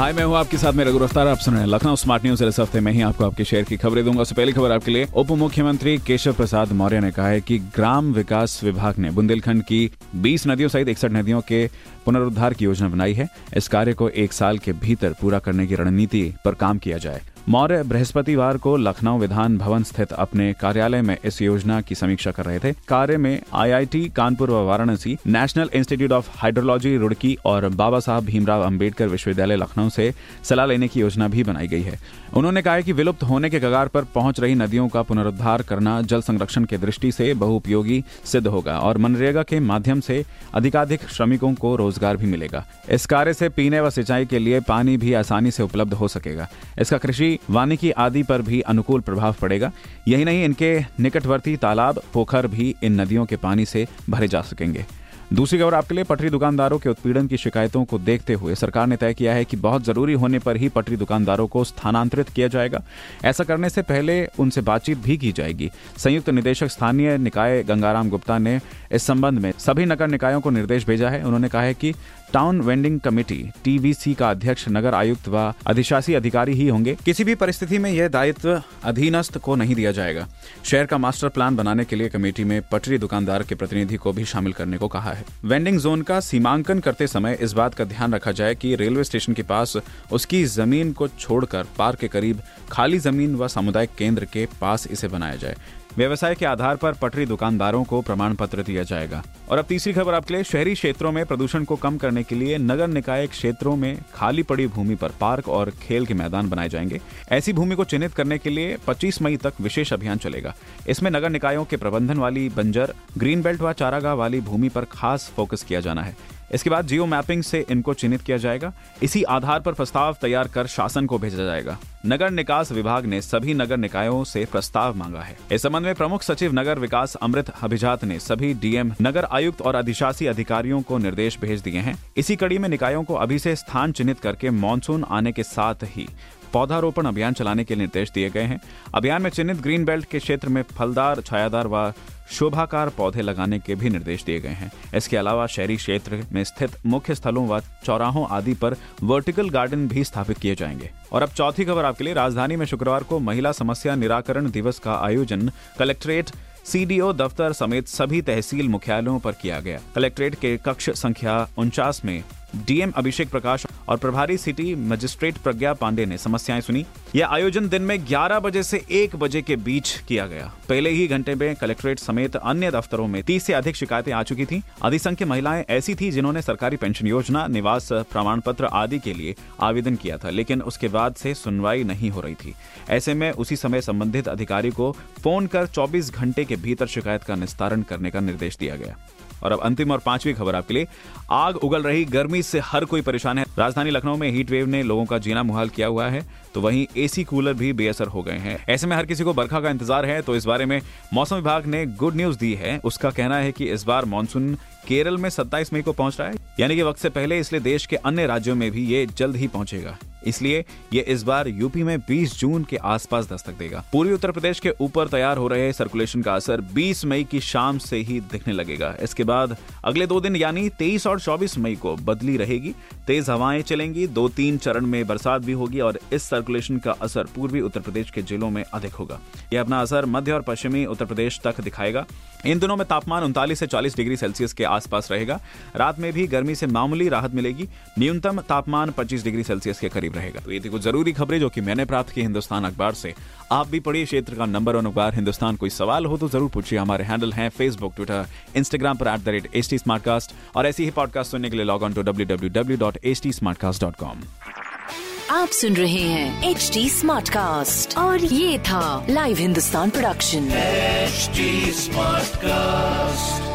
हाय, मैं हूँ आपके साथ में रघु रफ्तार आप सुन रहे हैं लखनऊ स्मार्ट न्यूज़। इस हफ़्ते में ही आपको आपके शहर की खबरें दूँगा। उससे पहली खबर आपके लिए, उप मुख्यमंत्री केशव प्रसाद मौर्य ने कहा है कि ग्राम विकास विभाग ने बुंदेलखंड की 20 नदियों सहित इकसठ नदियों के पुनरुद्धार की योजना बनाई है। इस कार्य को एक साल के भीतर पूरा करने की रणनीति पर काम किया जाए। मौर्य बृहस्पतिवार को लखनऊ विधान भवन स्थित अपने कार्यालय में इस योजना की समीक्षा कर रहे थे। कार्य में आईआईटी, कानपुर व Varanasi, national institute of hydrology, Roorkee और बाबा साहब भीमराव अंबेडकर विश्वविद्यालय लखनऊ से सलाह लेने की योजना भी बनाई गई है। उन्होंने कहा कि विलुप्त होने के कगार पर पहुँच रही नदियों का पुनरुद्धार करना जल संरक्षण की दृष्टि से बहुउपयोगी सिद्ध होगा और मनरेगा के माध्यम से अधिकाधिक श्रमिकों को रोज़गार भी मिलेगा। इस कार्य से पीने व सिंचाई के लिए पानी भी आसानी से उपलब्ध हो सकेगा। इसका कृषि वानिकी आदि पर भी अनुकूल प्रभाव पड़ेगा। यही नहीं, इनके निकटवर्ती तालाब, पोखर भी इन नदियों के पानी से भरे जा सकेंगे। दूसरी खबर आपके लिए पटरी दुकानदारों के उत्पीड़न की शिकायतों को देखते हुए सरकार ने तय किया है कि बहुत ज़रूरी होने पर ही पटरी दुकानदारों को स्थानांतरित किया जाएगा। ऐसा करने से पहले उनसे बातचीत भी की जाएगी। संयुक्त निदेशक स्थानीय निकाय गंगाराम गुप्ता ने इस संबंध में सभी नगर निकायों को निर्देश भेजा है। उन्होंने कहा है कि टाउन वेंडिंग कमेटी टीवीसी का अध्यक्ष, नगर आयुक्त व अधिशासी अधिकारी ही होंगे। किसी भी परिस्थिति में यह दायित्व अधीनस्थ को नहीं दिया जाएगा। शहर का मास्टर प्लान बनाने के लिए कमेटी में पटरी दुकानदार के प्रतिनिधि को भी शामिल करने को कहा है। वेंडिंग जोन का सीमांकन करते समय इस बात का ध्यान रखा जाए कि रेलवे स्टेशन के पास उसकी ज़मीन को छोड़कर पार्क के करीब खाली ज़मीन व सामुदायिक केंद्र के पास इसे बनाया जाए। व्यवसाय के आधार पर पटरी दुकानदारों को प्रमाण पत्र दिया जाएगा। और अब तीसरी खबर आपके लिए। शहरी क्षेत्रों में प्रदूषण को कम करने के लिए नगर निकाय क्षेत्रों में खाली पड़ी भूमि पर पार्क और खेल के मैदान बनाए जाएँगे। ऐसी भूमि को चिन्हित करने के लिए 25 मई तक विशेष अभियान चलेगा। इसमें नगर निकायों के प्रबंधन वाली बंजर, ग्रीन बेल्ट व चारागाह वाली भूमि पर खास फोकस किया जाना है। इसके बाद जियो मैपिंग से इनको चिन्हित किया जाएगा। इसी आधार पर प्रस्ताव तैयार कर शासन को भेजा जाएगा। नगर निकास विभाग ने सभी नगर निकायों से प्रस्ताव मांगा है। इस संबंध में प्रमुख सचिव नगर विकास अमृत अभिजात ने सभी डीएम, नगर आयुक्त और अधिशासी अधिकारियों को निर्देश भेज दिए हैं। इसी कड़ी में निकायों को अभी से स्थान चिन्हित करके मानसून आने के साथ ही पौधारोपण अभियान चलाने के निर्देश दिए गए हैं। अभियान में चिन्हित ग्रीन बेल्ट के क्षेत्र में फलदार, छायादार व शोभाकार पौधे लगाने के भी निर्देश दिए गए हैं। इसके अलावा शहरी क्षेत्र में स्थित मुख्य स्थलों व चौराहों आदि पर वर्टिकल गार्डन भी स्थापित किए जाएँगे। और अब चौथी खबर आपके लिए। राजधानी में शुक्रवार को महिला समस्या निराकरण दिवस का आयोजन कलेक्ट्रेट, सीडीओ, दफ्तर समेत सभी तहसील मुख्यालयों पर किया गया। कलेक्ट्रेट के कक्ष संख्या उनचास में डीएम अभिषेक प्रकाश और प्रभारी सिटी मजिस्ट्रेट प्रज्ञा पांडे ने समस्याएँ सुनी। यह आयोजन दिन में 11 बजे से 1 बजे के बीच किया गया। पहले ही घंटे में कलेक्ट्रेट समेत अन्य दफ्तरों में 30 से अधिक शिकायतें आ चुकी थी। अधिसंख्य महिलाएँ ऐसी थी जिन्होंने सरकारी पेंशन योजना, निवास प्रमाण पत्र आदि के लिए आवेदन किया था, लेकिन उसके बाद से सुनवाई नहीं हो रही थी। ऐसे में उसी समय संबंधित अधिकारी को फ़ोन कर 24 घंटे के भीतर शिकायत का निस्तारण करने का निर्देश दिया गया। और अब अंतिम और पांचवी खबर आपके लिए। आग उगल रही, गर्मी से हर कोई परेशान है। राजधानी लखनऊ में हीट वेव ने लोगों का जीना मुहाल किया हुआ है तो वहीं एसी कूलर भी बेअसर हो गए हैं। ऐसे में हर किसी को बरखा का इंतज़ार है तो इस बारे में मौसम विभाग ने गुड न्यूज़ दी है। उसका कहना है कि इस बार मानसून केरल में 27 मई को पहुँच रहा है। यानी कि वक्त से पहले इसलिए देश के अन्य राज्यों में भी ये जल्द ही पहुंचेगा। इसलिए ये इस बार यूपी में 20 जून के आसपास दस्तक देगा। पूर्वी उत्तर प्रदेश के ऊपर तैयार हो रहे सर्कुलेशन का असर 20 मई की शाम से ही दिखने लगेगा। इसके बाद अगले दो दिन यानी 23 और 24 मई को बदली रहेगी। तेज हवाएँ चलेंगी, दो तीन चरण में बरसात भी होगी और इस सर्कुलेशन का असर पूर्वी उत्तर प्रदेश के जिलों में अधिक होगा। यह अपना असर मध्य और पश्चिमी उत्तर प्रदेश तक दिखाएगा। इन दिनों में तापमान उनतालीस से 40 डिग्री सेल्सियस के आसपास रहेगा। रात में भी गर्मी से मामूली राहत मिलेगी। न्यूनतम तापमान 25 डिग्री सेल्सियस के करीब रहेगा। तो ये थी कुछ ज़रूरी खबरें जो कि मैंने प्राप्त की हिंदुस्तान अखबार से। आप भी पढ़िए क्षेत्र का नंबर वन अखबार। हिंदुस्तान कोई सवाल हो तो ज़रूर पूछिए। हमारे हैंडल हैं फेसबुक ट्विटर इंस्टाग्राम पर एट द रेट एच और ऐसी ही पॉडकास्ट सुनने के लिए log on to W W W dot H T smartcast dot com आप सुन रहे हैं एच टी स्मार्ट कास्ट और ये था live Hindustan production HD Smartcast.